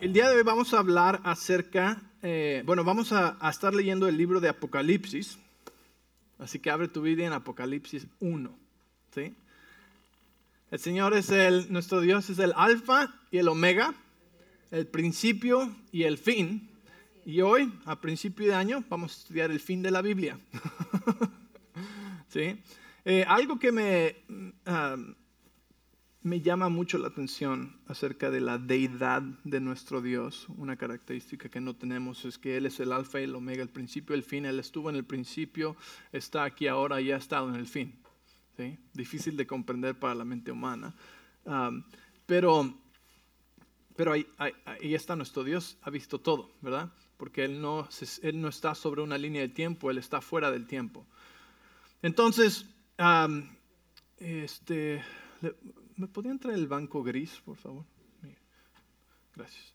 El día de hoy vamos a hablar acerca, eh, bueno, vamos a, estar leyendo el libro de Apocalipsis, así que abre tu Biblia en Apocalipsis 1, ¿sí? El Señor es el, nuestro Dios es el alfa y el omega, el principio y el fin. Y hoy, a principio de año, vamos a estudiar el fin de la Biblia. ¿Sí? Eh, algo que me, uh, me llama mucho la atención acerca de la deidad de nuestro Dios. Una característica que no tenemos es que Él es el alfa y el omega, el principio y el fin. Él estuvo en el principio, está aquí ahora y ha estado en el fin. Difícil de comprender para la mente humana. Um, pero pero ahí, está nuestro Dios, ha visto todo, ¿verdad? Porque él no, él no está sobre una línea de tiempo, Él está fuera del tiempo. Entonces, este, ¿me podían traer el banco gris, por favor? Gracias.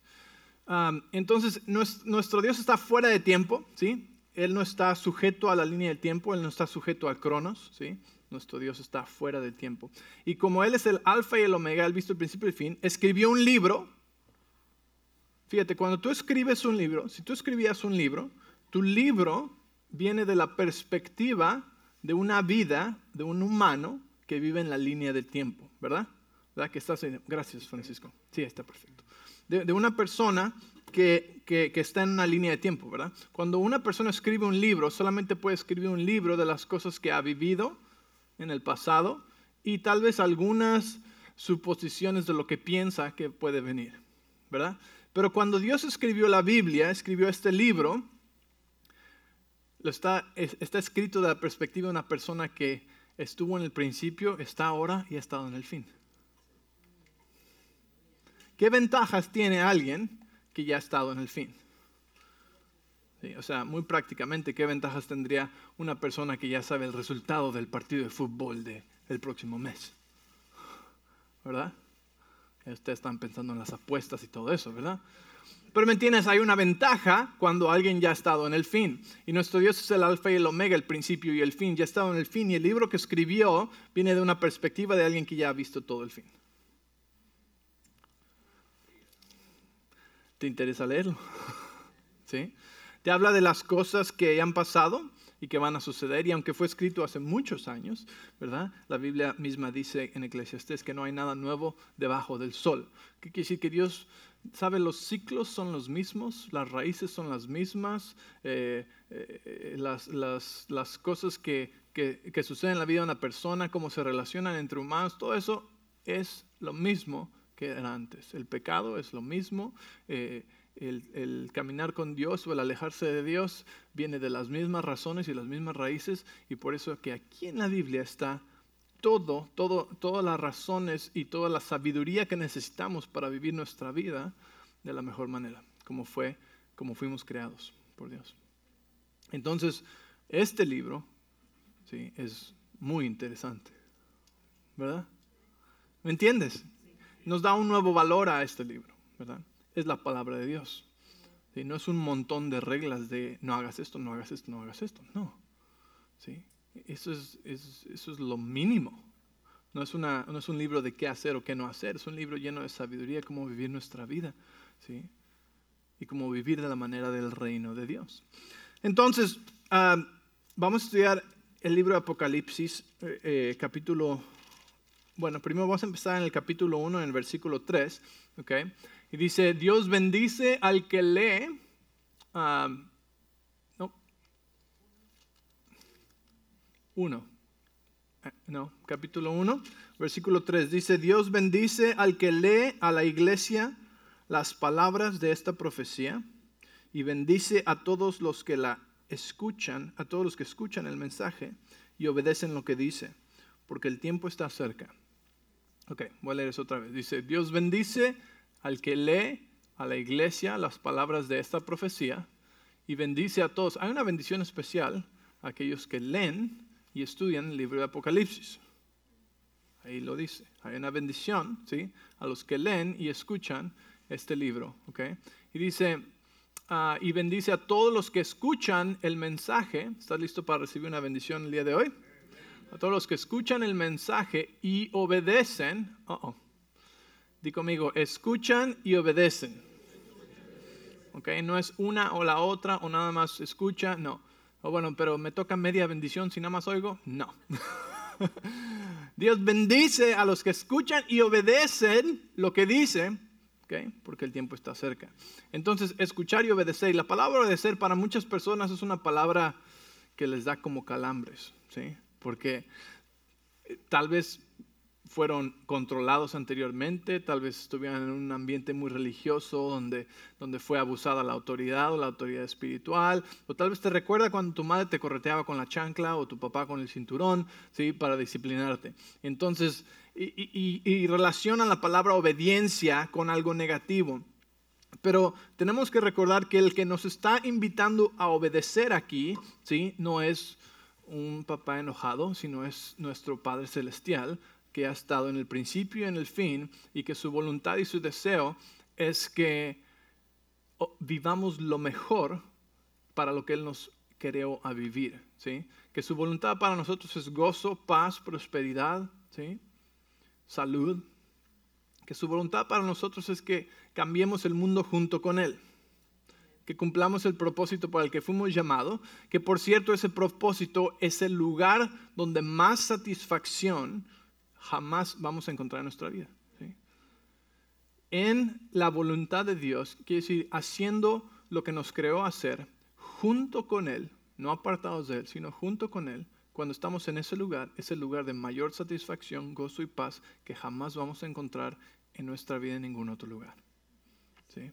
Entonces, nuestro Dios está fuera de tiempo, ¿sí? Él no está sujeto a la línea del tiempo, Él no está sujeto al cronos, ¿sí? Nuestro Dios está fuera del tiempo. Y como Él es el alfa y el omega, Él visto el principio y el fin, escribió un libro. Fíjate, cuando tú escribes un libro, si tú escribías un libro, tu libro viene de la perspectiva de una vida, de un humano que vive en la línea del tiempo, ¿verdad? ¿Verdad que estás? Gracias, Francisco. Sí, está perfecto. De, de una persona que, que, que, está en una línea de tiempo, ¿verdad? Cuando una persona escribe un libro, solamente puede escribir un libro de las cosas que ha vivido en el pasado y tal vez algunas suposiciones de lo que piensa que puede venir, ¿verdad? Pero cuando Dios escribió la Biblia, escribió este libro, lo está, está escrito de la perspectiva de una persona que estuvo en el principio, está ahora y ha estado en el fin. ¿Qué ventajas tiene alguien que ya ha estado en el fin? Sí, o sea, muy prácticamente, ¿qué ventajas tendría una persona que ya sabe el resultado del partido de fútbol del de próximo mes? ¿Verdad? Ustedes están pensando en las apuestas y todo eso, ¿verdad? Pero me entiendes, hay una ventaja cuando alguien ya ha estado en el fin. Y nuestro Dios es el alfa y el omega, el principio y el fin. Ya ha estado en el fin. Y el libro que escribió viene de una perspectiva de alguien que ya ha visto todo el fin. ¿Te interesa leerlo? ¿Sí? Te habla de las cosas que han pasado y que van a suceder. Y aunque fue escrito hace muchos años, ¿verdad? La Biblia misma dice en Eclesiastés que no hay nada nuevo debajo del sol. ¿Qué quiere decir? Que Dios sabe, los ciclos son los mismos, las raíces son las mismas, eh, eh, las, las, las, cosas que, que, que, suceden en la vida de una persona, cómo se relacionan entre humanos, todo eso es lo mismo que era antes. El pecado es lo mismo. Eh, el, el, caminar con Dios o el alejarse de Dios viene de las mismas razones y las mismas raíces y por eso que aquí en la Biblia está todo, todo, todas las razones y toda la sabiduría que necesitamos para vivir nuestra vida de la mejor manera, como fue, como fuimos creados por Dios. Entonces, este libro sí, es muy interesante, ¿verdad? ¿Me entiendes? Nos da un nuevo valor a este libro, ¿verdad? Es la palabra de Dios. ¿sí? No es un montón de reglas de no hagas esto, no hagas esto, no hagas esto. No. ¿sí? Eso es, es, eso es lo mínimo. No es, una, no es un libro de qué hacer o qué no hacer, es un libro lleno de sabiduría, cómo vivir nuestra vida, ¿sí? Y cómo vivir de la manera del reino de Dios. Entonces, uh, vamos a estudiar el libro de Apocalipsis, eh, eh, capítulo, bueno, primero vamos a empezar en el capítulo 1, en el versículo 3, ¿ok? Y dice, Dios bendice al que lee, uh, 1. No, capítulo 1, versículo 3. Dice, Dios bendice al que lee a la iglesia las palabras de esta profecía y bendice a todos los que la escuchan, a todos los que escuchan el mensaje y obedecen lo que dice, porque el tiempo está cerca. Ok, voy a leer eso otra vez. Dice, Dios bendice al que lee a la iglesia las palabras de esta profecía y bendice a todos. Hay una bendición especial a aquellos que leen y estudian el libro de Apocalipsis. Ahí lo dice. Hay una bendición ¿sí? a los que leen y escuchan este libro. ¿okay? Y dice, uh, y bendice a todos los que escuchan el mensaje. ¿Estás listo para recibir una bendición el día de hoy? A todos los que escuchan el mensaje y obedecen. Uh -oh. Di conmigo, escuchan y obedecen. ¿ok? No es una o la otra o nada más escucha, no. O bueno, pero me toca media bendición si nada más oigo, no. Dios bendice a los que escuchan y obedecen lo que dice, porque el tiempo está cerca. Entonces, escuchar y obedecer. Y la palabra obedecer para muchas personas es una palabra que les da como calambres, ¿sí? porque eh, tal vez fueron controlados anteriormente, tal vez estuvieran en un ambiente muy religioso donde, donde fue abusada la autoridad o la autoridad espiritual, o tal vez te recuerda cuando tu madre te correteaba con la chancla o tu papá con el cinturón, ¿sí? Para disciplinarte. Entonces, y, y, y la palabra obediencia con algo negativo. Pero tenemos que recordar que el que nos está invitando a obedecer aquí, ¿sí? No es un papá enojado, sino es nuestro Padre Celestial, que ha estado en el principio y en el fin, y que su voluntad y su deseo es que oh, vivamos lo mejor para lo que Él nos creó a vivir. ¿sí? Que su voluntad para nosotros es gozo, paz, prosperidad, ¿sí? salud. Que su voluntad para nosotros es que cambiemos el mundo junto con Él. Que cumplamos el propósito para el que fuimos llamados. Que por cierto ese propósito es el lugar donde más satisfacción jamás vamos a encontrar en nuestra vida. En la voluntad de Dios, quiere decir, haciendo lo que nos creó hacer, junto con Él, no apartados de Él, sino junto con Él, cuando estamos en ese lugar, es el lugar de mayor satisfacción, gozo y paz que jamás vamos a encontrar en nuestra vida en ningún otro lugar. ¿Sí?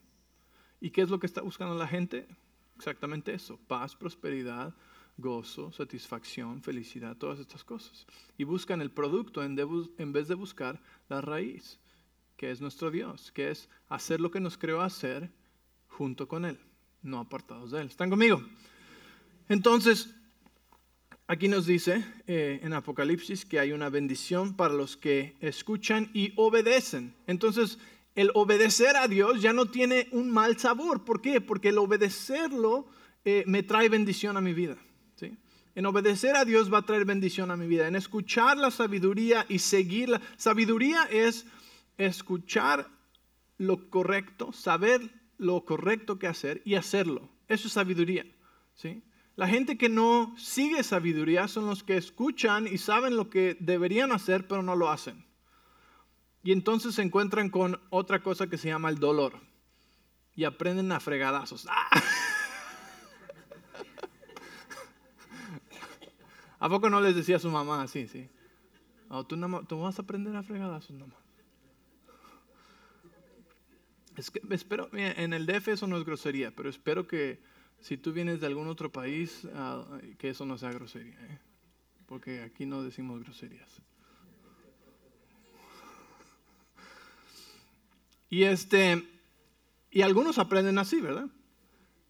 ¿Y qué es lo que está buscando la gente? Exactamente eso, paz, prosperidad, gozo, satisfacción, felicidad, todas estas cosas. Y buscan el producto en, vez de buscar la raíz, que es nuestro Dios, que es hacer lo que nos creó hacer junto con Él, no apartados de Él. ¿Están conmigo? Entonces, aquí nos dice eh, en Apocalipsis que hay una bendición para los que escuchan y obedecen. Entonces, el obedecer a Dios ya no tiene un mal sabor. ¿Por qué? Porque el obedecerlo eh, me trae bendición a mi vida. En obedecer a Dios va a traer bendición a mi vida. En escuchar la sabiduría y seguirla. Sabiduría es escuchar lo correcto, saber lo correcto que hacer y hacerlo. Eso es sabiduría. ¿sí? La gente que no sigue sabiduría son los que escuchan y saben lo que deberían hacer, pero no lo hacen. Y entonces se encuentran con otra cosa que se llama el dolor. Y aprenden a fregadazos. ¡Ah! ¿A poco no les decía a su mamá así, sí? ¿tú, vas a aprender a fregadazos nomás. Es que espero, en el DF eso no es grosería, pero espero que si tú vienes de algún otro país, ah, que eso no sea grosería, ¿eh? porque aquí no decimos groserías. Y este, y algunos aprenden así, ¿verdad?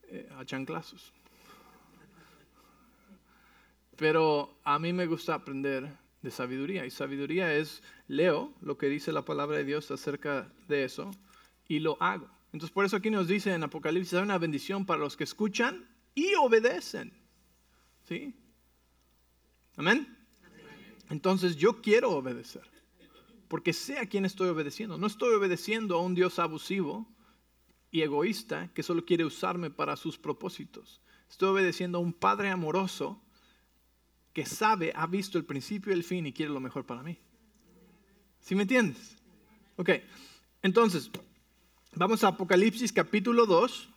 Eh, a chanclazos. Pero a mí me gusta aprender de sabiduría. Y sabiduría es, leo lo que dice la palabra de Dios acerca de eso y lo hago. Entonces por eso aquí nos dice en Apocalipsis, hay una bendición para los que escuchan y obedecen. ¿Sí? Amén. Entonces yo quiero obedecer. Porque sé a quién estoy obedeciendo. No estoy obedeciendo a un Dios abusivo y egoísta que solo quiere usarme para sus propósitos. Estoy obedeciendo a un Padre amoroso que sabe, ha visto el principio y el fin y quiere lo mejor para mí. ¿Sí me entiendes? Ok, entonces, vamos a Apocalipsis capítulo 2.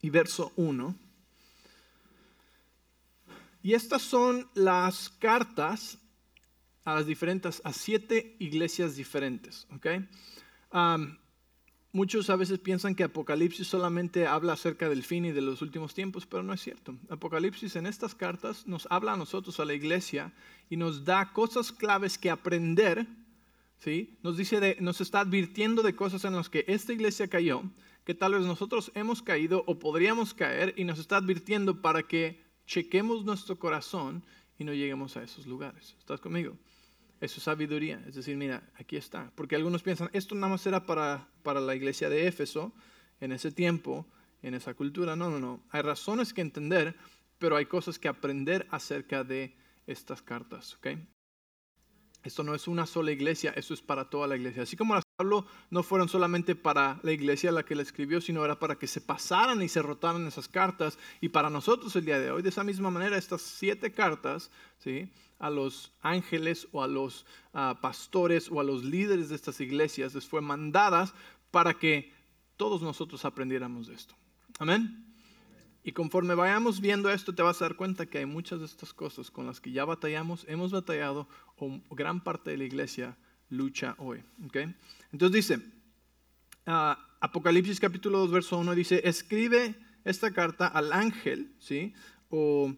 Y verso 1. Y estas son las cartas a las diferentes, a siete iglesias diferentes. ¿ok? Muchos a veces piensan que Apocalipsis solamente habla acerca del fin y de los últimos tiempos, pero no es cierto. Apocalipsis en estas cartas nos habla a nosotros, a la iglesia, y nos da cosas claves que aprender. ¿sí? Nos, dice de, nos está advirtiendo de cosas en las que esta iglesia cayó, que tal vez nosotros hemos caído o podríamos caer, y nos está advirtiendo para que chequemos nuestro corazón y no lleguemos a esos lugares. ¿Estás conmigo? Es sabiduría. Es decir, mira, aquí está. Porque algunos piensan, esto nada más era para, para la iglesia de Éfeso, en ese tiempo, en esa cultura. No, no, no. Hay razones que entender, pero hay cosas que aprender acerca de estas cartas. ¿okay? Esto no es una sola iglesia, eso es para toda la iglesia. Así como las Pablo no fueron solamente para la iglesia a la que le escribió, sino era para que se pasaran y se rotaran esas cartas. Y para nosotros el día de hoy, de esa misma manera, estas siete cartas ¿sí? a los ángeles o a los ah, pastores o a los líderes de estas iglesias les fue mandadas para que todos nosotros aprendiéramos de esto. Amén. Y conforme vayamos viendo esto, te vas a dar cuenta que hay muchas de estas cosas con las que ya batallamos, hemos batallado, o gran parte de la iglesia lucha hoy. ¿okay? Entonces dice, ah, Apocalipsis capítulo 2, verso 1 dice, escribe esta carta al ángel, ¿sí? O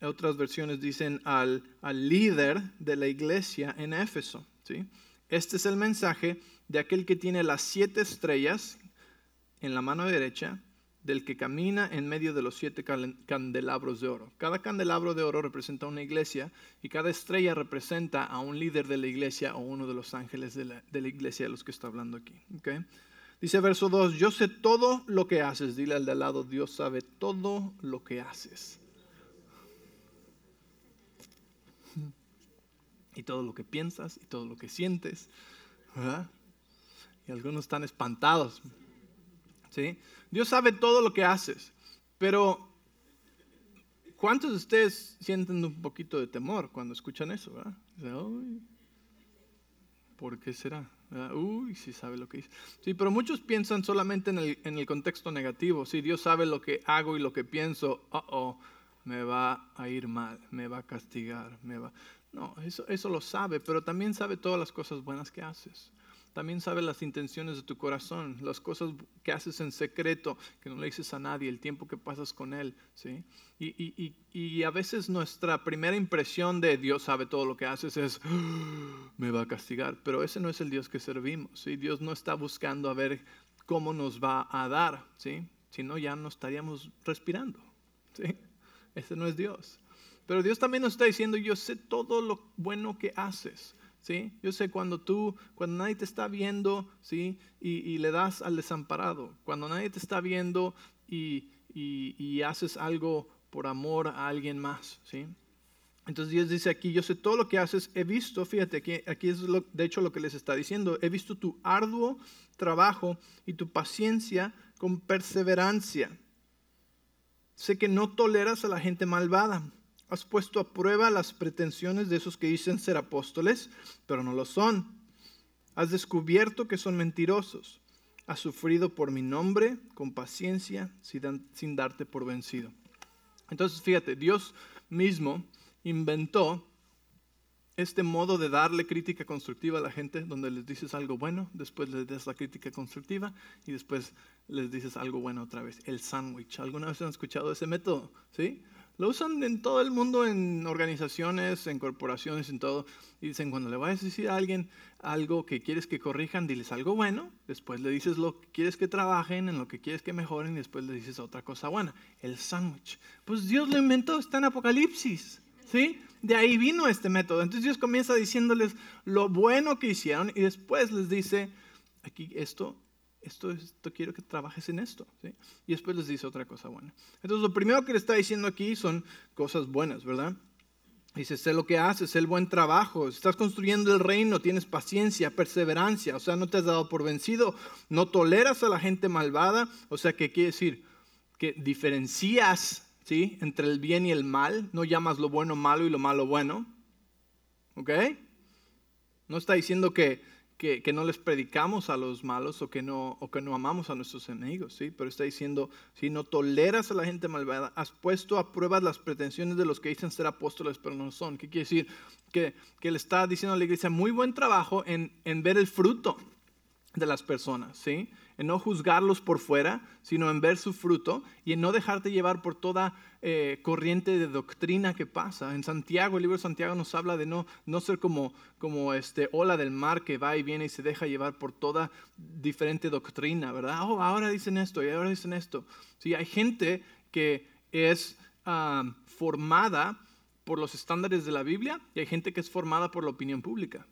otras versiones dicen al, al líder de la iglesia en Éfeso, ¿sí? Este es el mensaje de aquel que tiene las siete estrellas en la mano derecha del que camina en medio de los siete candelabros de oro. Cada candelabro de oro representa una iglesia y cada estrella representa a un líder de la iglesia o uno de los ángeles de la, iglesia de los que está hablando aquí. Dice verso 2, yo sé todo lo que haces. Dile al de al lado, Dios sabe todo lo que haces. Y todo lo que piensas y todo lo que sientes. Y algunos están espantados. Dios sabe todo lo que haces, pero ¿cuántos de ustedes sienten un poquito de temor cuando escuchan eso? ¿Por qué será? Uy, sí sabe lo que dice. Sí, pero muchos piensan solamente en el, contexto negativo. Si Dios sabe lo que hago y lo que pienso, oh, me va a ir mal, me va a castigar, me va... No, eso, eso lo sabe, pero también sabe todas las cosas buenas que haces también sabe las intenciones de tu corazón, las cosas que haces en secreto, que no le dices a nadie, el tiempo que pasas con Él. ¿sí? Y, a veces nuestra primera impresión de Dios sabe todo lo que haces es, ah, me va a castigar, pero ese no es el Dios que servimos. ¿sí? Dios no está buscando a ver cómo nos va a dar, ¿sí? si no ya no estaríamos respirando. ¿sí? Ese no es Dios. Pero Dios también nos está diciendo, yo sé todo lo bueno que haces. ¿Sí? Yo sé cuando tú, cuando nadie te está viendo, ¿sí? Y, le das al desamparado, cuando nadie te está viendo y, haces algo por amor a alguien más, ¿sí? Entonces Dios dice aquí, yo sé todo lo que haces, he visto, fíjate, aquí, aquí es lo, de hecho lo que les está diciendo, he visto tu arduo trabajo y tu paciencia con perseverancia. Sé que no toleras a la gente malvada Has puesto a prueba las pretensiones de esos que dicen ser apóstoles, pero no lo son. Has descubierto que son mentirosos. Has sufrido por mi nombre con paciencia sin darte por vencido. Entonces, fíjate, Dios mismo inventó este modo de darle crítica constructiva a la gente, donde les dices algo bueno, después les das la crítica constructiva y después les dices algo bueno otra vez. El sándwich. ¿Alguna vez han escuchado ese método? ¿Sí? Lo usan en todo el mundo, en organizaciones, en corporaciones, en todo. Y dicen, cuando le vayas a decir a alguien algo que quieres que corrijan, diles algo bueno, después le dices lo que quieres que trabajen, en lo que quieres que mejoren, y después le dices otra cosa buena, el sándwich. Pues Dios lo inventó, está en Apocalipsis, ¿sí? De ahí vino este método. Entonces Dios comienza diciéndoles lo bueno que hicieron y después les dice, aquí esto esto, esto quiero que trabajes en esto. Y después les dice otra cosa buena. Entonces lo primero que le está diciendo aquí son cosas buenas, ¿verdad? Dice, sé lo que haces, el buen trabajo, estás construyendo el reino, tienes paciencia, perseverancia, o sea, no te has dado por vencido, no toleras a la gente malvada, o sea, ¿qué quiere decir? Que diferencias, ¿sí? Entre el bien y el mal, no llamas lo bueno malo y lo malo bueno, ¿ok? No está diciendo que, que, no les predicamos a los malos o que no, o que no amamos a nuestros enemigos, ¿sí? Pero está diciendo, si no toleras a la gente malvada, has puesto a prueba las pretensiones de los que dicen ser apóstoles, pero no son. ¿Qué quiere decir? Que, que le está diciendo a la iglesia, muy buen trabajo en, en ver el fruto de las personas, ¿sí? En no juzgarlos por fuera, sino en ver su fruto y en no dejarte llevar por toda eh, corriente de doctrina que pasa. En Santiago, el libro de Santiago nos habla de no, no ser como, como este ola del mar que va y viene y se deja llevar por toda diferente doctrina, ¿verdad? Oh, ahora dicen esto y ahora dicen esto. Sí, hay gente que es ah, formada por los estándares de la Biblia y hay gente que es formada por la opinión pública.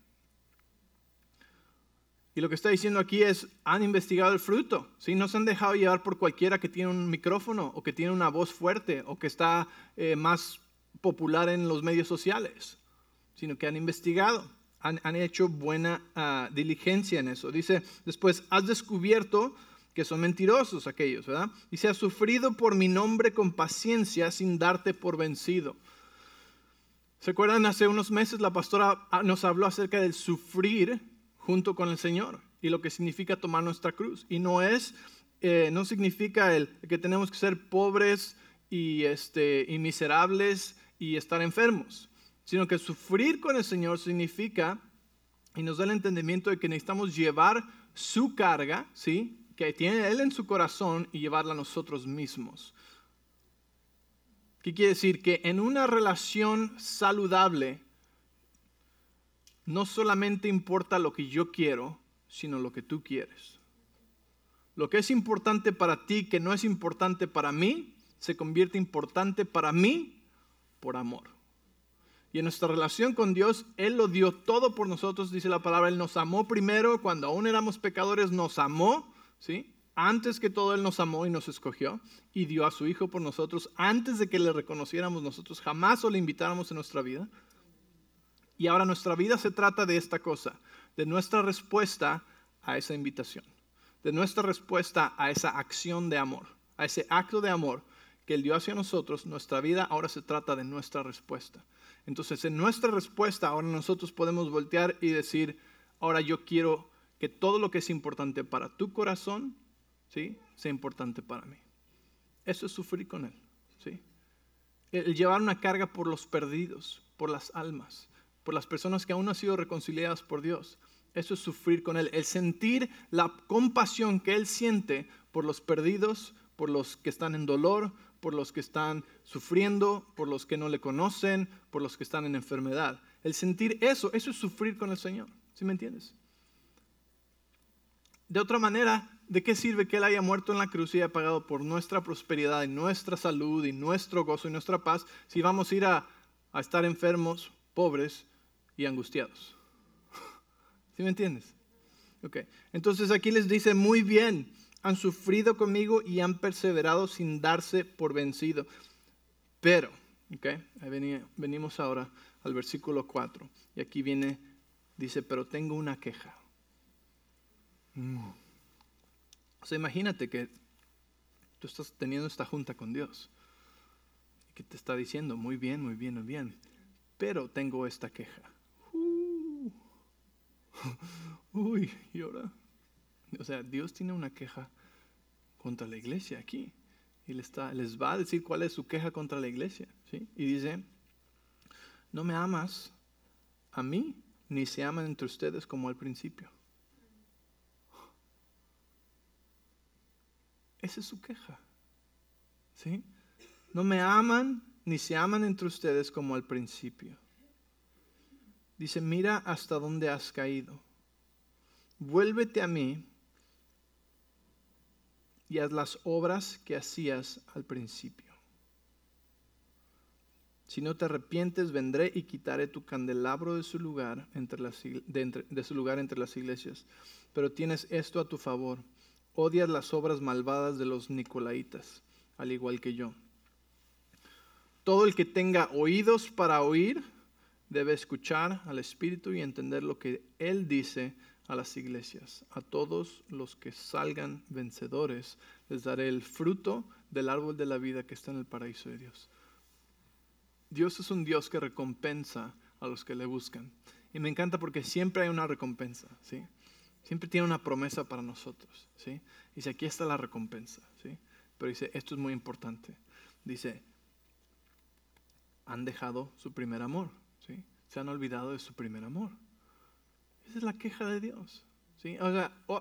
Y lo que está diciendo aquí es, han investigado el fruto, ¿sí? no se han dejado llevar por cualquiera que tiene un micrófono o que tiene una voz fuerte o que está eh, más popular en los medios sociales, sino que han investigado, han, han hecho buena ah, diligencia en eso. Dice después, has descubierto que son mentirosos aquellos, ¿verdad? Dice, has sufrido por mi nombre con paciencia sin darte por vencido. ¿Se acuerdan? Hace unos meses la pastora ah, nos habló acerca del sufrir junto con el Señor y lo que significa tomar nuestra cruz. Y no es, eh, no significa el que tenemos que ser pobres y, este, y miserables y estar enfermos, sino que sufrir con el Señor significa, y nos da el entendimiento de que necesitamos llevar su carga, ¿sí? que tiene Él en su corazón y llevarla a nosotros mismos. ¿Qué quiere decir? Que en una relación saludable no solamente importa lo que yo quiero, sino lo que tú quieres. Lo que es importante para ti, que no es importante para mí, se convierte importante para mí por amor. Y en nuestra relación con Dios, Él lo dio todo por nosotros, dice la palabra, Él nos amó primero, cuando aún éramos pecadores, nos amó, ¿sí? Antes que todo, Él nos amó y nos escogió y dio a su Hijo por nosotros, antes de que le reconociéramos nosotros, jamás o le invitáramos en nuestra vida. Y ahora nuestra vida se trata de esta cosa, de nuestra respuesta a esa invitación, de nuestra respuesta a esa acción de amor, a ese acto de amor que Él dio hacia nosotros, nuestra vida ahora se trata de nuestra respuesta. Entonces, en nuestra respuesta, ahora nosotros podemos voltear y decir, ahora yo quiero que todo lo que es importante para tu corazón, ¿sí? sea importante para mí. Eso es sufrir con Él. ¿sí? El llevar una carga por los perdidos, por las almas, por las personas que aún no han sido reconciliadas por Dios. Eso es sufrir con Él. El sentir la compasión que Él siente por los perdidos, por los que están en dolor, por los que están sufriendo, por los que no le conocen, por los que están en enfermedad. El sentir eso, eso es sufrir con el Señor. ¿Sí me entiendes? De otra manera, ¿de qué sirve que Él haya muerto en la cruz y haya pagado por nuestra prosperidad y nuestra salud y nuestro gozo y nuestra paz si vamos a ir a, a estar enfermos, pobres y angustiados. ¿Sí me entiendes? Ok. Entonces aquí les dice, muy bien, han sufrido conmigo y han perseverado sin darse por vencido. Pero, ok, ahí venimos ahora al versículo 4. Y aquí viene, dice, pero tengo una queja. O sea, imagínate que tú estás teniendo esta junta con Dios. Y que te está diciendo, muy bien, muy bien, muy bien. Pero tengo esta queja. Uy, y ahora. O sea, Dios tiene una queja contra la iglesia aquí. Y les, está, les va a decir cuál es su queja contra la iglesia. ¿sí? Y dice, no me amas a mí, ni se aman entre ustedes como al principio. Esa es su queja. ¿Sí? No me aman ni se aman entre ustedes como al principio. Dice, mira hasta dónde has caído. Vuélvete a mí y haz las obras que hacías al principio. Si no te arrepientes, vendré y quitaré tu candelabro de su lugar entre las, de su lugar entre las iglesias. Pero tienes esto a tu favor. Odias las obras malvadas de los nicolaitas, al igual que yo. Todo el que tenga oídos para oír debe escuchar al Espíritu y entender lo que Él dice a las iglesias. A todos los que salgan vencedores les daré el fruto del árbol de la vida que está en el paraíso de Dios. Dios es un Dios que recompensa a los que le buscan. Y me encanta porque siempre hay una recompensa, ¿sí? Siempre tiene una promesa para nosotros, ¿sí? Dice, aquí está la recompensa, ¿sí? Pero dice, esto es muy importante. Dice, han dejado su primer amor. Se han olvidado de su primer amor. Esa es la queja de Dios.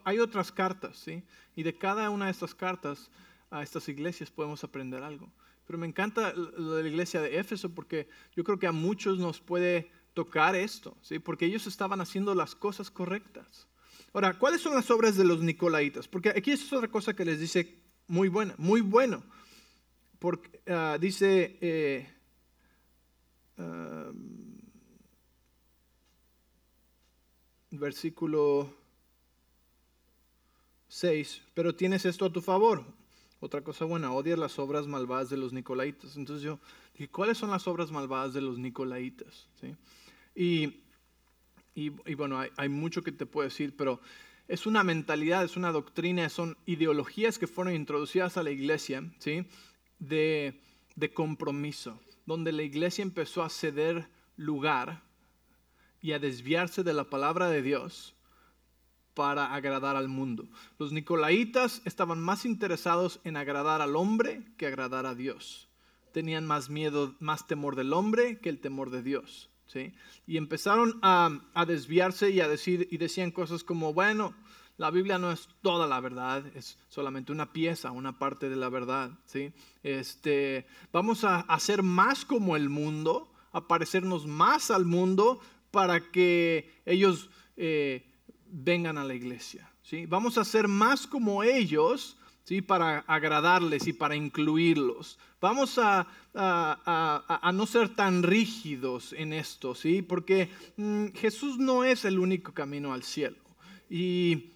hay otras cartas, ¿sí? Y de cada una de estas cartas a estas iglesias podemos aprender algo. Pero me encanta la iglesia de Éfeso porque yo creo que a muchos nos puede tocar esto. Porque ellos estaban haciendo las cosas correctas. Ahora, ¿cuáles son las obras de los nicolaitas? Porque aquí es otra cosa que les dice muy buena, muy bueno. Porque ah, dice, eh, versículo 6, pero tienes esto a tu favor. Otra cosa buena, odias las obras malvadas de los nicolaitas. Entonces yo dije, ¿cuáles son las obras malvadas de los nicolaitas? ¿Sí? Y y, bueno, hay, hay, mucho que te puedo decir, pero es una mentalidad, es una doctrina, son ideologías que fueron introducidas a la iglesia, ¿sí? De, de compromiso, donde la iglesia empezó a ceder lugar y a desviarse de la palabra de Dios para agradar al mundo. Los nicolaitas estaban más interesados en agradar al hombre que agradar a Dios. Tenían más miedo, más temor del hombre que el temor de Dios. ¿sí? Y empezaron a, a desviarse y a decir, y decían cosas como, bueno, la Biblia no es toda la verdad, es solamente una pieza, una parte de la verdad. ¿sí? Este, vamos a hacer más como el mundo, a parecernos más al mundo para que ellos eh, vengan a la iglesia. ¿sí? Vamos a ser más como ellos ¿sí? para agradarles y para incluirlos. Vamos a, a, no ser tan rígidos en esto, ¿sí? porque mm, Jesús no es el único camino al cielo. Y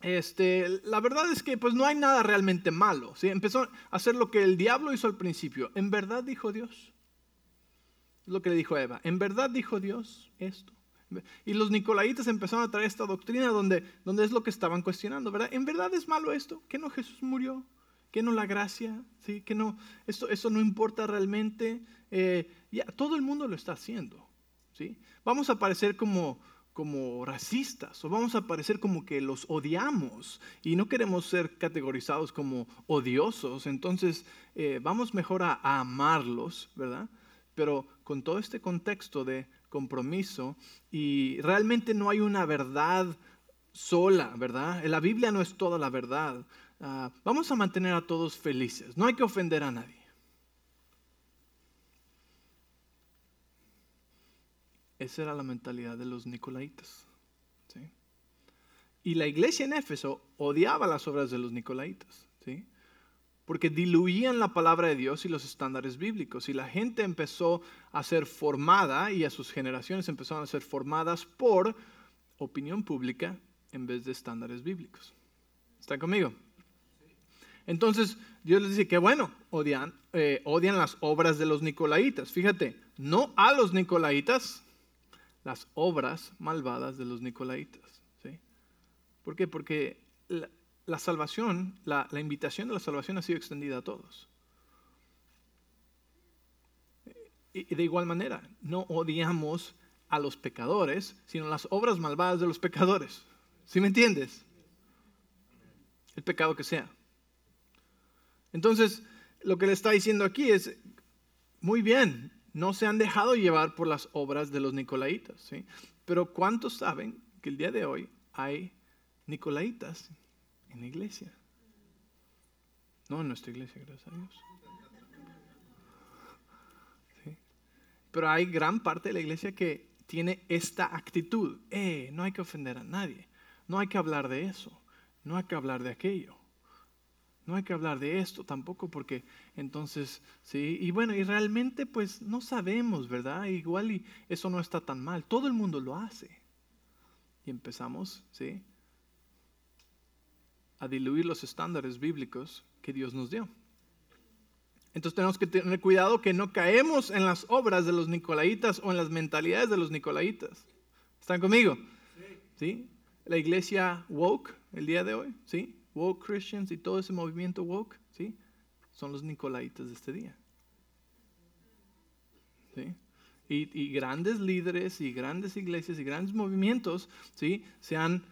este, la verdad es que pues no hay nada realmente malo. ¿sí? Empezó a hacer lo que el diablo hizo al principio. ¿En verdad dijo Dios? Es lo que le dijo a Eva. ¿En verdad dijo Dios esto? Y los nicolaitas empezaron a traer esta doctrina donde, donde es lo que estaban cuestionando, ¿verdad? ¿En verdad es malo esto? ¿Que no Jesús murió? ¿Que no la gracia? ¿Sí? ¿Que no? Esto, eso no importa realmente. Eh, ya, todo el mundo lo está haciendo. ¿sí? Vamos a parecer como, como racistas o vamos a parecer como que los odiamos y no queremos ser categorizados como odiosos. Entonces, eh, vamos mejor a amarlos, ¿verdad? pero con todo este contexto de compromiso y realmente no hay una verdad sola, ¿verdad? La Biblia no es toda la verdad. Ah, vamos a mantener a todos felices, no hay que ofender a nadie. Esa era la mentalidad de los nicolaitas. Y la iglesia en Éfeso odiaba las obras de los nicolaitas. ¿sí? Porque diluían la palabra de Dios y los estándares bíblicos. Y la gente empezó a ser formada y a sus generaciones empezaron a ser formadas por opinión pública en vez de estándares bíblicos. ¿Están conmigo? Entonces Dios les dice que bueno, odian, eh, las obras de los nicolaitas. Fíjate, no a los nicolaitas, las obras malvadas de los nicolaitas. ¿sí? ¿Por qué? Porque salvación, la, invitación de la salvación ha sido extendida a todos. Y de igual manera, no odiamos a los pecadores, sino las obras malvadas de los pecadores. ¿Sí me entiendes? El pecado que sea. Entonces, lo que le está diciendo aquí es, muy bien, no se han dejado llevar por las obras de los nicolaitas, ¿sí? Pero ¿cuántos saben que el día de hoy hay nicolaitas en la iglesia. No en nuestra iglesia, gracias a Dios. Pero hay gran parte de la iglesia que tiene esta actitud. Eh, no hay que ofender a nadie. No hay que hablar de eso. No hay que hablar de aquello. No hay que hablar de esto tampoco porque entonces, sí, y bueno, y realmente pues no sabemos, ¿verdad? Igual y eso no está tan mal. Todo el mundo lo hace. Y empezamos, ¿sí? A diluir los estándares bíblicos que Dios nos dio. Entonces tenemos que tener cuidado que no caemos en las obras de los nicolaitas o en las mentalidades de los nicolaitas. ¿Están conmigo? Sí. La iglesia woke el día de hoy, ¿sí? Woke Christians y todo ese movimiento woke, ¿sí? Son los nicolaitas de este día. ¿Sí? Y, y, grandes líderes y grandes iglesias y grandes movimientos, ¿sí? Se han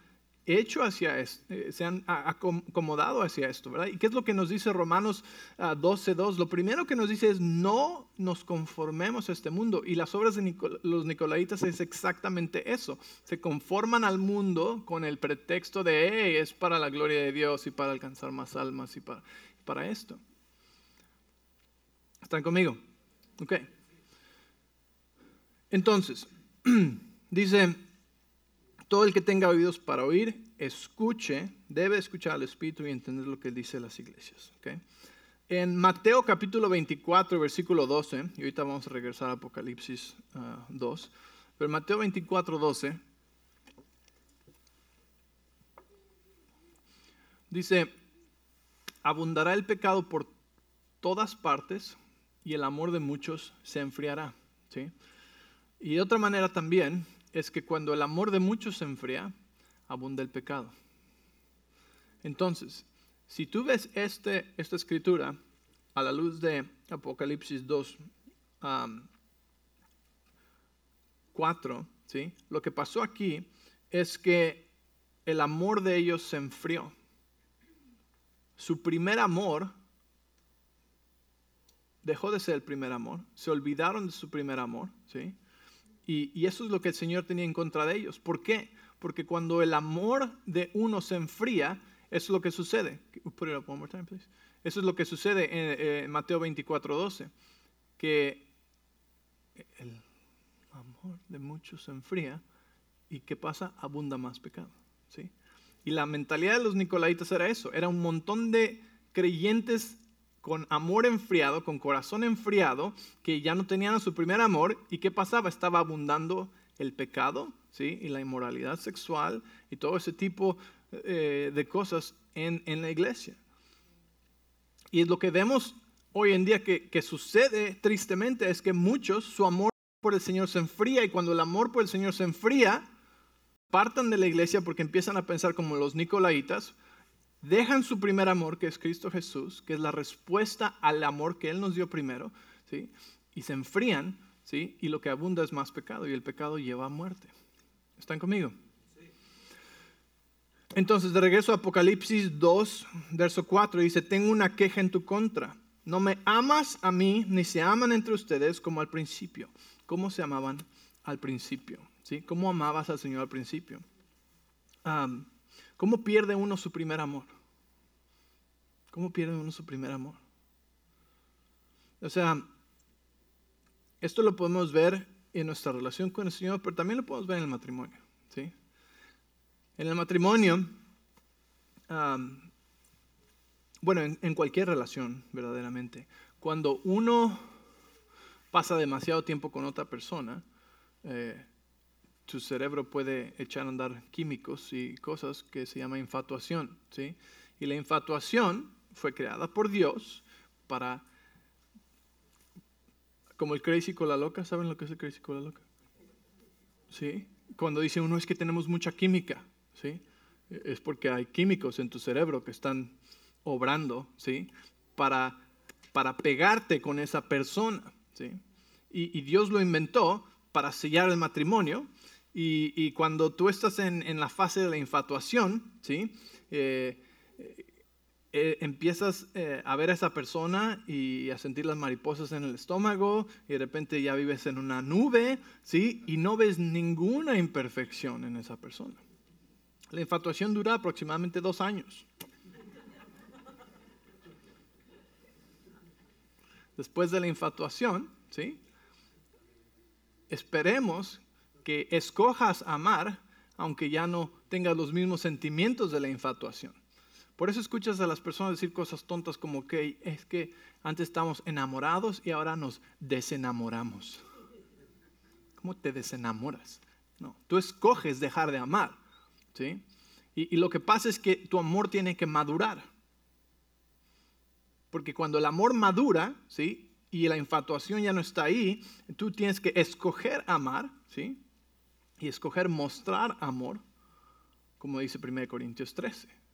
hecho hacia esto, eh, se han acomodado hacia esto, ¿verdad? ¿Y qué es lo que nos dice Romanos 12.2? Ah, lo primero que nos dice es no nos conformemos a este mundo. Y las obras de los nicolaitas es exactamente eso. Se conforman al mundo con el pretexto de, es para la gloria de Dios y para alcanzar más almas y para, para esto. ¿Están conmigo? Ok. Entonces, dice todo el que tenga oídos para oír, escuche, debe escuchar al Espíritu y entender lo que dice las iglesias. En Mateo capítulo 24, versículo 12, y ahorita vamos a regresar a Apocalipsis 2, ah, pero Mateo 24, 12, dice, abundará el pecado por todas partes y el amor de muchos se enfriará. ¿sí? Y de otra manera también, es que cuando el amor de muchos se enfría, abunda el pecado. Entonces, si tú ves este, esta escritura a la luz de Apocalipsis 2, 4, ¿sí? lo que pasó aquí es que el amor de ellos se enfrió. Su primer amor dejó de ser el primer amor, se olvidaron de su primer amor, ¿sí? Y, eso es lo que el Señor tenía en contra de ellos. ¿Por qué? Porque cuando el amor de uno se enfría, eso es lo que sucede. Eso es lo que sucede en, en Mateo 24, 12. Que el amor de muchos se enfría y ¿qué pasa? Abunda más pecado. ¿sí? Y la mentalidad de los nicolaitas era eso, era un montón de creyentes con amor enfriado, con corazón enfriado, que ya no tenían su primer amor y ¿qué pasaba? Estaba abundando el pecado ¿sí? y la inmoralidad sexual y todo ese tipo eh, de cosas en, en, la iglesia. Y lo que vemos hoy en día que, que sucede tristemente, es que muchos, su amor por el Señor se enfría y cuando el amor por el Señor se enfría, partan de la iglesia porque empiezan a pensar como los nicolaitas, dejan su primer amor, que es Cristo Jesús, que es la respuesta al amor que Él nos dio primero, ¿sí? y se enfrían, ¿sí? y lo que abunda es más pecado, y el pecado lleva a muerte. ¿Están conmigo? Entonces, de regreso a Apocalipsis 2, verso 4, dice, tengo una queja en tu contra. No me amas a mí, ni se aman entre ustedes como al principio. ¿Cómo se amaban al principio? ¿Sí? ¿Cómo amabas al Señor al principio? ¿Cómo pierde uno su primer amor? ¿Cómo pierde uno su primer amor? O sea, esto lo podemos ver en nuestra relación con el Señor, pero también lo podemos ver en el matrimonio. ¿sí? En el matrimonio, bueno, en, cualquier relación, verdaderamente, cuando uno pasa demasiado tiempo con otra persona, eh, tu cerebro puede echar a andar químicos y cosas que se llama infatuación, ¿sí? Y la infatuación fue creada por Dios para, como el crazy con la loca, ¿saben lo que es el crazy con la loca? ¿Sí? Cuando dice uno es que tenemos mucha química, ¿sí? Es porque hay químicos en tu cerebro que están obrando, ¿sí? Para, para pegarte con esa persona, ¿sí? Y, Dios lo inventó para sellar el matrimonio y, cuando tú estás en, la fase de la infatuación, ¿sí? Eh, eh, empiezas eh, a ver a esa persona y a sentir las mariposas en el estómago y de repente ya vives en una nube, ¿sí? Y no ves ninguna imperfección en esa persona. La infatuación dura aproximadamente dos años. Después de la infatuación, ¿sí? Esperemos que escojas amar aunque ya no tengas los mismos sentimientos de la infatuación. Por eso escuchas a las personas decir cosas tontas como que es que antes estábamos enamorados y ahora nos desenamoramos. ¿Cómo te desenamoras? No, tú escoges dejar de amar. ¿sí? Y, lo que pasa es que tu amor tiene que madurar. Porque cuando el amor madura, ¿sí? y la infatuación ya no está ahí, tú tienes que escoger amar, ¿sí? y escoger mostrar amor, como dice 1 Corintios 13, ¿sí?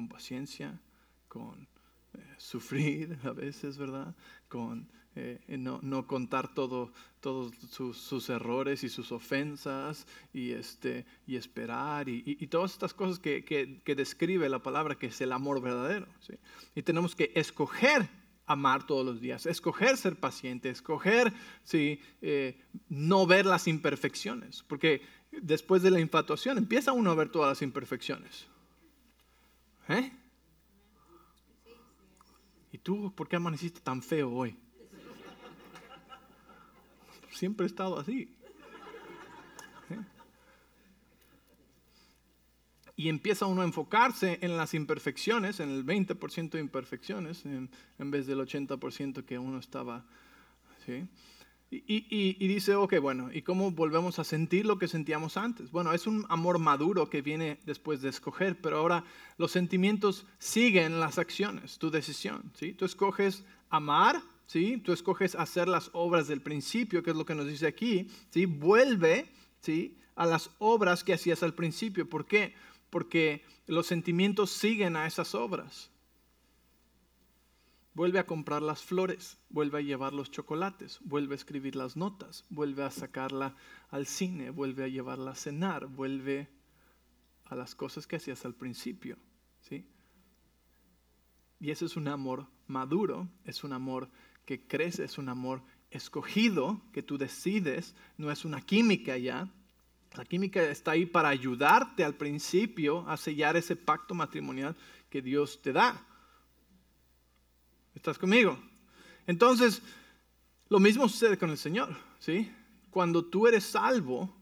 Con paciencia, con eh, sufrir a veces, ¿verdad? Con eh, no, no, contar todo, todos sus, errores y sus ofensas y, este, y esperar y, y, todas estas cosas que, que, describe la palabra que es el amor verdadero. Y tenemos que escoger amar todos los días, escoger ser paciente, escoger sí, eh, no ver las imperfecciones, porque después de la infatuación empieza uno a ver todas las imperfecciones. ¿Eh? ¿Y tú por qué amaneciste tan feo hoy? Siempre he estado así. y empieza uno a enfocarse en las imperfecciones, en el 20% de imperfecciones, en, vez del 80% que uno estaba. ¿sí? Y, dice, ok, bueno, ¿y cómo volvemos a sentir lo que sentíamos antes? Bueno, es un amor maduro que viene después de escoger, pero ahora los sentimientos siguen las acciones, tu decisión. ¿sí? Tú escoges amar, ¿sí? Tú escoges hacer las obras del principio, que es lo que nos dice aquí, ¿sí? Vuelve, ¿sí? A las obras que hacías al principio. ¿Por qué? Porque los sentimientos siguen a esas obras. Vuelve a comprar las flores, vuelve a llevar los chocolates, vuelve a escribir las notas, vuelve a sacarla al cine, vuelve a llevarla a cenar, vuelve a las cosas que hacías al principio. ¿sí? Y ese es un amor maduro, es un amor que crece, es un amor escogido, que tú decides, no es una química ya. La química está ahí para ayudarte al principio a sellar ese pacto matrimonial que Dios te da. ¿Estás conmigo? Entonces, lo mismo sucede con el Señor, ¿sí? Cuando tú eres salvo,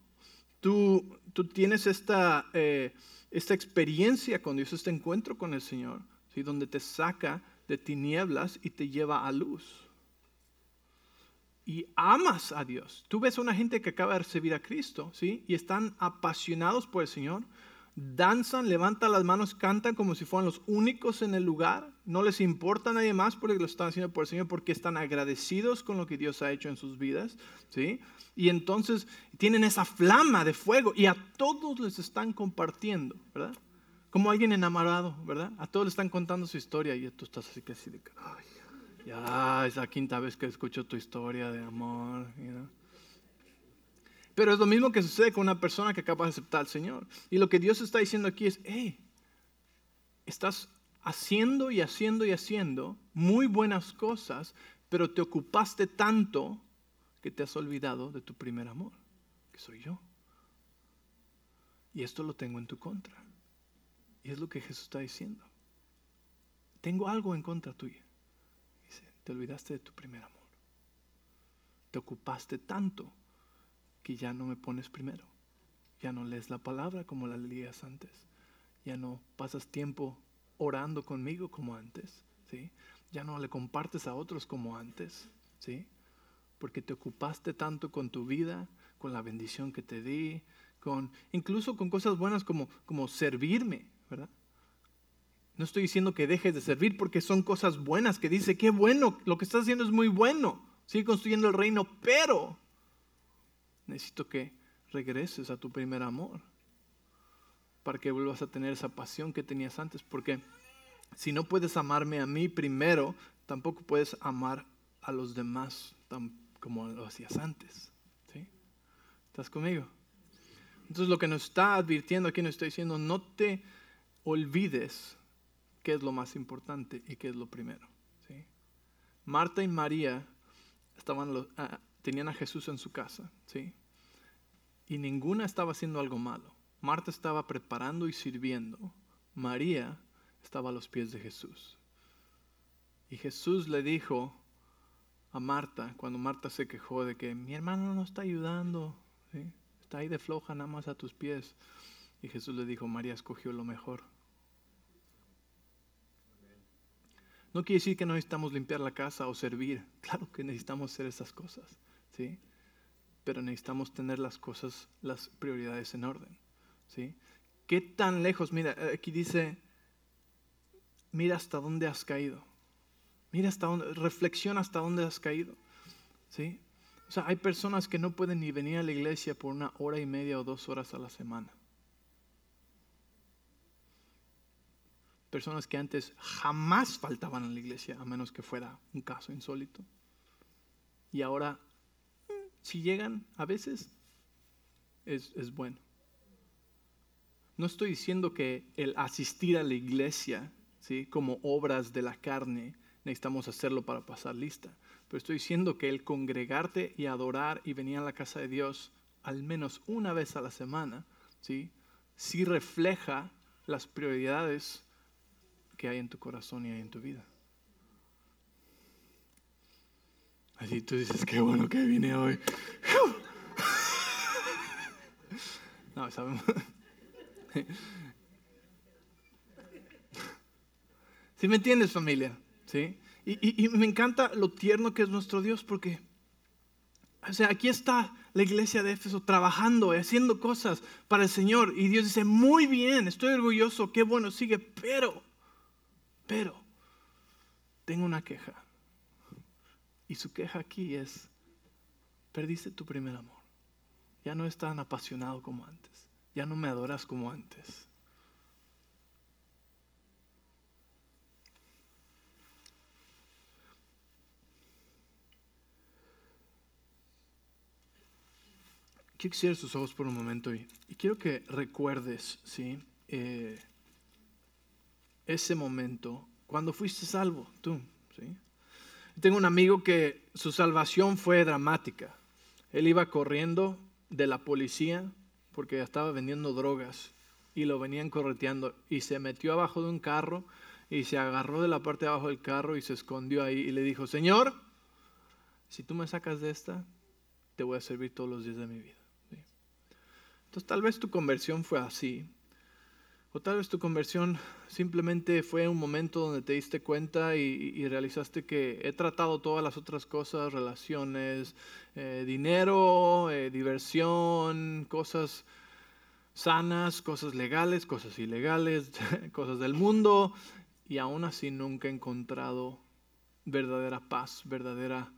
tú, tú tienes esta, eh, esta experiencia con Dios, este encuentro con el Señor, ¿sí? Donde te saca de tinieblas y te lleva a luz y amas a Dios. Tú ves a una gente que acaba de recibir a Cristo, ¿sí? Y están apasionados por el Señor, danzan, levantan las manos, cantan como si fueran los únicos en el lugar, no les importa a nadie más porque lo están haciendo por el Señor, porque están agradecidos con lo que Dios ha hecho en sus vidas, ¿sí? Y entonces tienen esa flama de fuego y a todos les están compartiendo, ¿verdad? Como alguien enamorado, ¿verdad? A todos les están contando su historia y tú estás así que así de, ay, ya es la quinta vez que escucho tu historia de amor. Pero es lo mismo que sucede con una persona que acaba de aceptar al Señor. Y lo que Dios está diciendo aquí es, hey, estás haciendo y haciendo y haciendo muy buenas cosas, pero te ocupaste tanto que te has olvidado de tu primer amor, que soy yo. Y esto lo tengo en tu contra. Y es lo que Jesús está diciendo. Tengo algo en contra tuya. Te olvidaste de tu primer amor. Te ocupaste tanto ya no me pones primero. Ya no lees la palabra como la leías antes. Ya no pasas tiempo orando conmigo como antes. ¿sí? Ya no le compartes a otros como antes. ¿sí? Porque te ocupaste tanto con tu vida, con la bendición que te di, con, incluso con cosas buenas como, como servirme, ¿verdad? No estoy diciendo que dejes de servir porque son cosas buenas, que dice, qué bueno, lo que estás haciendo es muy bueno, sigue construyendo el reino, pero necesito que regreses a tu primer amor para que vuelvas a tener esa pasión que tenías antes, porque si no puedes amarme a mí primero, tampoco puedes amar a los demás como lo hacías antes. ¿sí? ¿Estás conmigo? Entonces lo que nos está advirtiendo aquí nos está diciendo, no te olvides qué es lo más importante y qué es lo primero. ¿sí? Marta y María ah, tenían a Jesús en su casa, ¿sí? Y ninguna estaba haciendo algo malo. Marta estaba preparando y sirviendo. María estaba a los pies de Jesús. Y Jesús le dijo a Marta, cuando Marta se quejó de que mi hermano no está ayudando, está ahí de floja nada más a tus pies. Y Jesús le dijo, María escogió lo mejor. No quiere decir que no necesitamos limpiar la casa o servir. Claro que necesitamos hacer esas cosas, ¿sí? Pero necesitamos tener las cosas, las prioridades en orden, ¿sí? ¿Qué tan lejos? Mira, aquí dice, mira hasta dónde has caído. Mira hasta dónde, reflexiona hasta dónde has caído, ¿sí? O sea, hay personas que no pueden ni venir a la iglesia por una hora y media o dos horas a la semana. personas que antes jamás faltaban en la iglesia, a menos que fuera un caso insólito. Y ahora, si llegan a veces, es, es bueno. No estoy diciendo que el asistir a la iglesia, ¿sí? como obras de la carne, necesitamos hacerlo para pasar lista. Pero estoy diciendo que el congregarte y adorar y venir a la casa de Dios al menos una vez a la semana, ¿sí? sí refleja las prioridades que hay en tu corazón y hay en tu vida. Así tú dices, qué bueno que vine hoy. No, sabemos. ¿Sí me entiendes, familia? ¿Sí? Y, y, me encanta lo tierno que es nuestro Dios porque, o sea, aquí está la iglesia de Éfeso trabajando y haciendo cosas para el Señor. Y Dios dice, muy bien, estoy orgulloso, qué bueno, sigue, pero pero tengo una queja. Y su queja aquí es, perdiste tu primer amor. Ya no es tan apasionado como antes. Ya no me adoras como antes. quiero que cierres tus ojos por un momento y, quiero que recuerdes, ¿sí? Eh, ese momento cuando fuiste salvo, tú, ¿sí? Tengo un amigo que su salvación fue dramática. Él iba corriendo de la policía porque estaba vendiendo drogas y lo venían correteando y se metió abajo de un carro y se agarró de la parte de abajo del carro y se escondió ahí y le dijo, Señor, si tú me sacas de esta, te voy a servir todos los días de mi vida. Entonces tal vez tu conversión fue así. O tal vez tu conversión simplemente fue un momento donde te diste cuenta y, realizaste que he tratado todas las otras cosas, relaciones, eh, dinero, eh, diversión, cosas sanas, cosas legales, cosas ilegales, cosas del mundo, y aún así nunca he encontrado verdadera paz, verdadera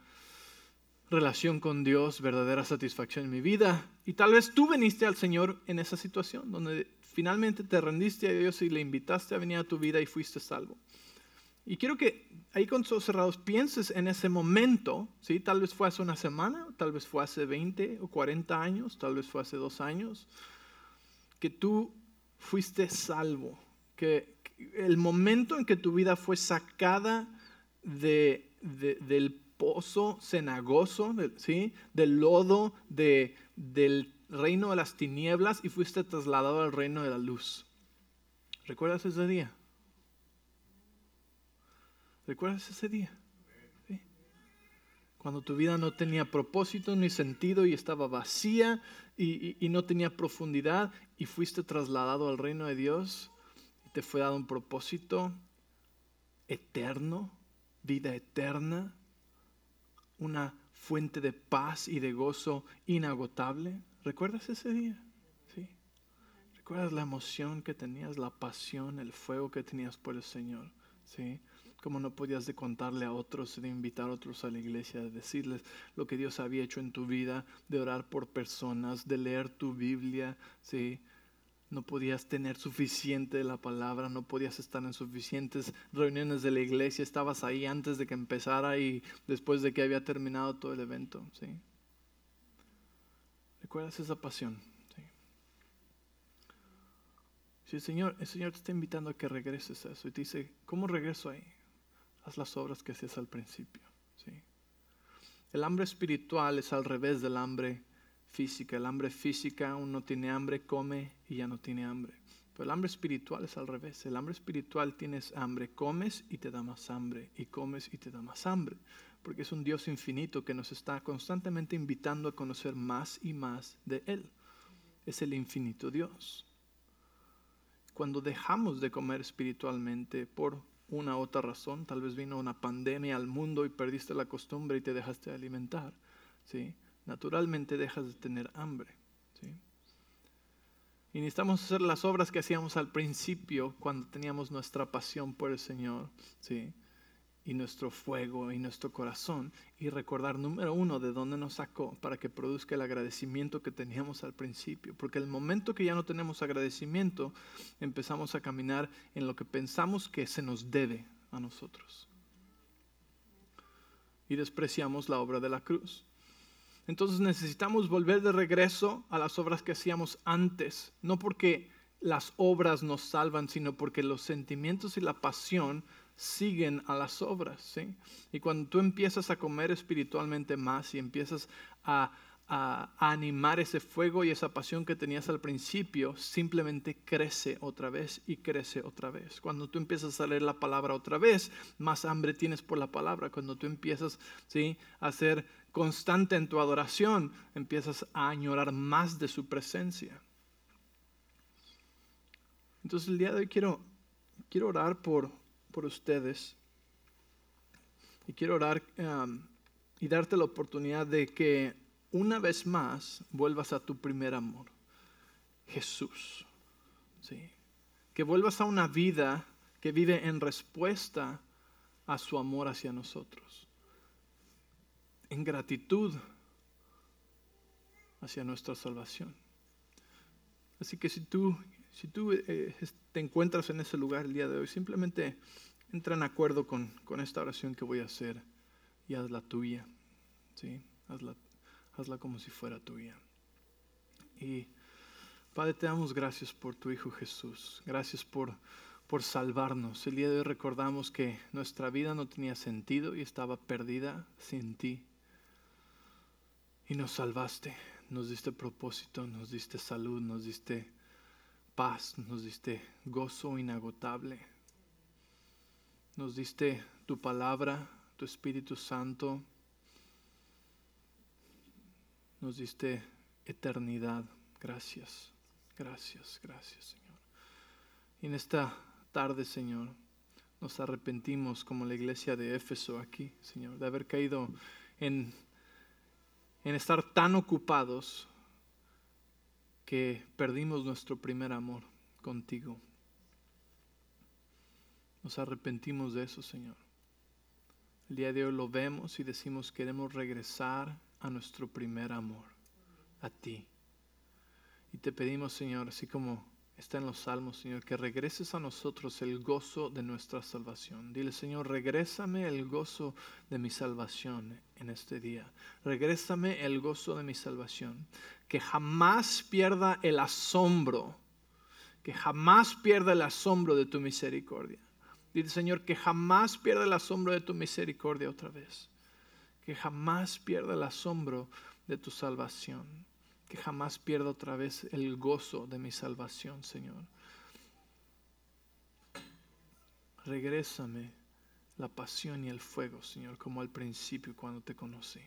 relación con Dios, verdadera satisfacción en mi vida. Y tal vez tú viniste al Señor en esa situación, donde finalmente te rendiste a Dios y le invitaste a venir a tu vida y fuiste salvo. Y quiero que ahí con ojos cerrados pienses en ese momento, ¿sí? tal vez fue hace una semana, tal vez fue hace 20 o 40 años, tal vez fue hace dos años, que tú fuiste salvo, que el momento en que tu vida fue sacada de, del pozo cenagoso, ¿sí? del lodo, de, del reino de las tinieblas y fuiste trasladado al reino de la luz. ¿Recuerdas ese día? ¿Recuerdas ese día? Cuando tu vida no tenía propósito ni sentido y estaba vacía y, y, no tenía profundidad y fuiste trasladado al reino de Dios y te fue dado un propósito eterno, vida eterna una fuente de paz y de gozo inagotable. ¿Recuerdas ese día? ¿Sí? ¿Recuerdas la emoción que tenías, la pasión, el fuego que tenías por el Señor? ¿Sí? Como no podías de contarle a otros, de invitar a otros a la iglesia, de decirles lo que Dios había hecho en tu vida, de orar por personas, de leer tu Biblia, ¿sí? no podías tener suficiente de la palabra, no podías estar en suficientes reuniones de la iglesia, estabas ahí antes de que empezara y después de que había terminado todo el evento. ¿sí? ¿Recuerdas esa pasión? Sí. Si el Señor, el Señor te está invitando a que regreses a eso y te dice, ¿cómo regreso ahí? Haz las obras que hacías al principio. ¿sí? El hambre espiritual es al revés del hambre física. El hambre física, uno tiene hambre, come y ya no tiene hambre. El hambre espiritual es al revés. El hambre espiritual tienes hambre, comes y te da más hambre, y comes y te da más hambre. Porque es un Dios infinito que nos está constantemente invitando a conocer más y más de Él. Es el infinito Dios. Cuando dejamos de comer espiritualmente por una u otra razón, tal vez vino una pandemia al mundo y perdiste la costumbre y te dejaste de alimentar, ¿sí? naturalmente dejas de tener hambre. Y necesitamos hacer las obras que hacíamos al principio cuando teníamos nuestra pasión por el Señor, ¿sí? y nuestro fuego y nuestro corazón, y recordar, número uno, de dónde nos sacó para que produzca el agradecimiento que teníamos al principio. Porque el momento que ya no tenemos agradecimiento, empezamos a caminar en lo que pensamos que se nos debe a nosotros. Y despreciamos la obra de la cruz. Entonces necesitamos volver de regreso a las obras que hacíamos antes, no porque las obras nos salvan, sino porque los sentimientos y la pasión siguen a las obras. ¿sí? Y cuando tú empiezas a comer espiritualmente más y empiezas a a, animar ese fuego y esa pasión que tenías al principio, simplemente crece otra vez y crece otra vez. Cuando tú empiezas a leer la palabra otra vez, más hambre tienes por la palabra. Cuando tú empiezas ¿sí? a ser constante en tu adoración, empiezas a añorar más de su presencia. Entonces el día de hoy quiero, quiero orar por, por ustedes y quiero orar y darte la oportunidad de que una vez más vuelvas a tu primer amor, Jesús. ¿sí? Que vuelvas a una vida que vive en respuesta a su amor hacia nosotros. en gratitud hacia nuestra salvación. Así que si tú, si tú eh, te encuentras en ese lugar el día de hoy, simplemente entra en acuerdo con, con esta oración que voy a hacer y hazla tuya. ¿sí? Hazla, hazla como si fuera tuya. Y Padre, te damos gracias por tu Hijo Jesús. Gracias por, por salvarnos. El día de hoy recordamos que nuestra vida no tenía sentido y estaba perdida sin ti. Y nos salvaste nos diste propósito, nos diste salud, nos diste paz, nos diste gozo inagotable. Nos diste tu palabra, tu Espíritu Santo. Nos diste eternidad. Gracias, gracias, gracias, Señor. Y en esta tarde, Señor, nos arrepentimos como la iglesia de Éfeso aquí, Señor, de haber caído en en estar tan ocupados que perdimos nuestro primer amor contigo. Nos arrepentimos de eso, Señor. El día de hoy lo vemos y decimos queremos regresar a nuestro primer amor, a ti. Y te pedimos, Señor, así como está en los salmos, Señor, que regreses a nosotros el gozo de nuestra salvación. Dile, Señor, regrésame el gozo de mi salvación en este día. Regrésame el gozo de mi salvación. Que jamás pierda el asombro, que jamás pierda el asombro de tu misericordia. Dile, Señor, que jamás pierda el asombro de tu misericordia otra vez. Que jamás pierda el asombro de tu salvación que jamás pierda otra vez el gozo de mi salvación, Señor. Regrésame la pasión y el fuego, Señor, como al principio cuando te conocí.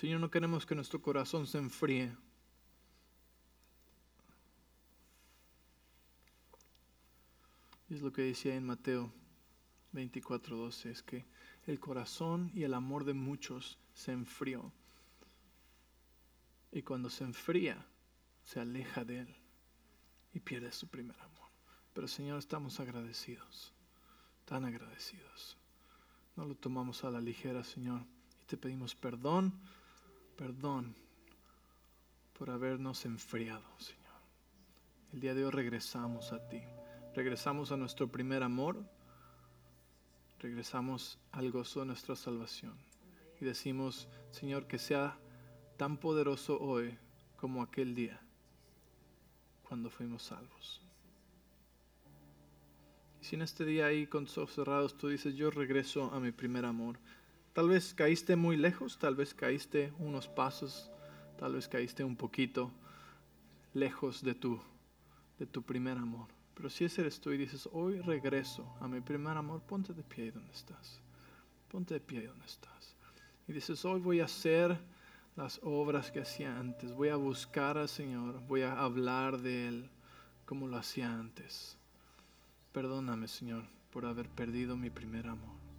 Señor, no queremos que nuestro corazón se enfríe. es lo que decía en Mateo 24:12, es que el corazón y el amor de muchos se enfrió. Y cuando se enfría, se aleja de Él y pierde su primer amor. Pero Señor, estamos agradecidos, tan agradecidos. No lo tomamos a la ligera, Señor, y te pedimos perdón, perdón por habernos enfriado, Señor. El día de hoy regresamos a ti regresamos a nuestro primer amor, regresamos al gozo de nuestra salvación y decimos, Señor, que sea tan poderoso hoy como aquel día cuando fuimos salvos. Y si en este día ahí con ojos cerrados tú dices, yo regreso a mi primer amor, tal vez caíste muy lejos, tal vez caíste unos pasos, tal vez caíste un poquito lejos de tu, de tu primer amor. Pero si ese eres tú y dices, hoy regreso a mi primer amor, ponte de pie donde estás. Ponte de pie donde estás. Y dices, hoy voy a hacer las obras que hacía antes. Voy a buscar al Señor. Voy a hablar de Él como lo hacía antes. Perdóname, Señor, por haber perdido mi primer amor.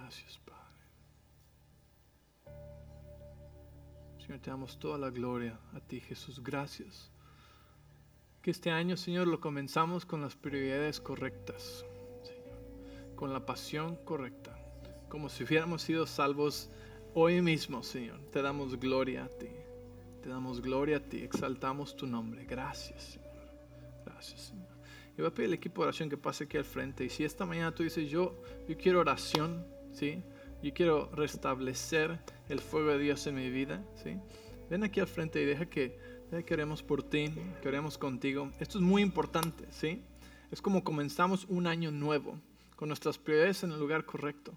Gracias, Señor, te damos toda la gloria a ti, Jesús. Gracias. Que este año, Señor, lo comenzamos con las prioridades correctas, con la pasión correcta, como si hubiéramos sido salvos hoy mismo, Señor. Te damos gloria a ti. Te damos gloria a ti. Exaltamos tu nombre. Gracias, Señor. Gracias, Señor. Y voy a pedir al equipo de oración que pase aquí al frente. Y si esta mañana tú dices, yo, yo quiero oración, ¿sí? Yo quiero restablecer el fuego de Dios en mi vida, ¿sí? Ven aquí al frente y deja que, queremos por ti, queremos contigo. Esto es muy importante, ¿sí? Es como comenzamos un año nuevo, con nuestras prioridades en el lugar correcto.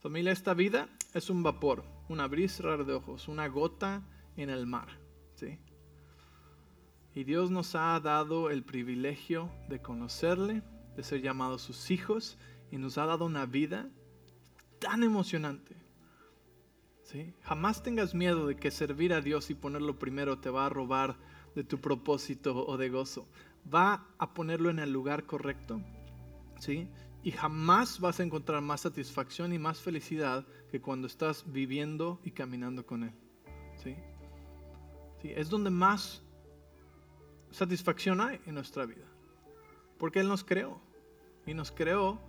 Familia, esta vida es un vapor, un abrir cerrar de ojos, una gota en el mar, ¿sí? Y Dios nos ha dado el privilegio de conocerle, de ser llamados sus hijos, y nos ha dado una vida tan emocionante. ¿sí? Jamás tengas miedo de que servir a Dios y ponerlo primero te va a robar de tu propósito o de gozo. Va a ponerlo en el lugar correcto. ¿sí? y jamás vas a encontrar más satisfacción y más felicidad que cuando estás viviendo y caminando con Él. ¿Sí? ¿Sí? Es donde más satisfacción hay en nuestra vida. Porque Él nos creó. Y nos creó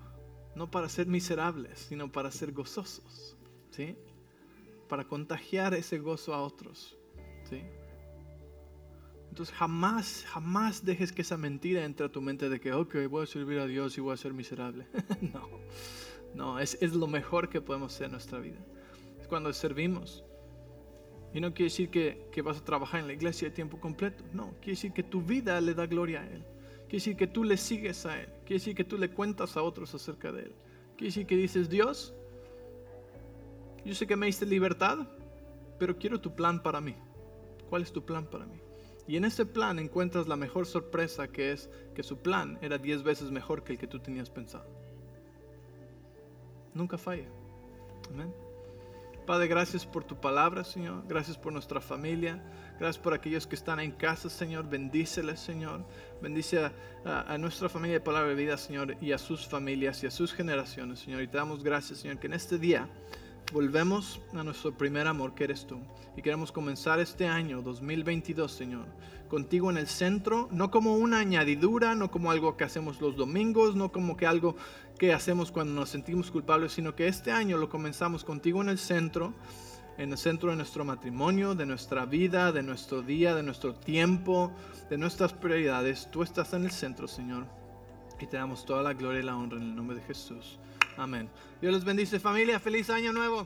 no para ser miserables, sino para ser gozosos. ¿Sí? Para contagiar ese gozo a otros. ¿Sí? Entonces jamás, jamás dejes que esa mentira entre a tu mente de que, ok, voy a servir a Dios y voy a ser miserable. no, no, es, es, lo mejor que podemos hacer en nuestra vida. Es cuando servimos. Y no quiere decir que, que vas a trabajar en la iglesia de tiempo completo. No, quiere decir que tu vida le da gloria a Él. Quiere decir que tú le sigues a Él. Quiere decir que tú le cuentas a otros acerca de Él. Quiere decir que dices, Dios, yo sé que me diste libertad, pero quiero tu plan para mí. ¿Cuál es tu plan para mí? Y en ese plan encuentras la mejor sorpresa que es que su plan era diez veces mejor que el que tú tenías pensado. Nunca falla. Amén. Padre, gracias por tu palabra, Señor. Gracias por nuestra familia. Gracias por aquellos que están en casa, Señor. Bendíceles, Señor. Bendice a, a, nuestra familia de Palabra de Vida, Señor, y a sus familias y a sus generaciones, Señor. Y te damos gracias, Señor, que en este día volvemos a nuestro primer amor que eres tú. Y queremos comenzar este año 2022, Señor, contigo en el centro, no como una añadidura, no como algo que hacemos los domingos, no como que algo que hacemos cuando nos sentimos culpables, sino que este año lo comenzamos contigo en el centro, en el centro de nuestro matrimonio, de nuestra vida, de nuestro día, de nuestro tiempo, de nuestras prioridades. Tú estás en el centro, Señor. Y te damos toda la gloria y la honra en el nombre de Jesús. Amén. Dios les bendice familia. Feliz año nuevo.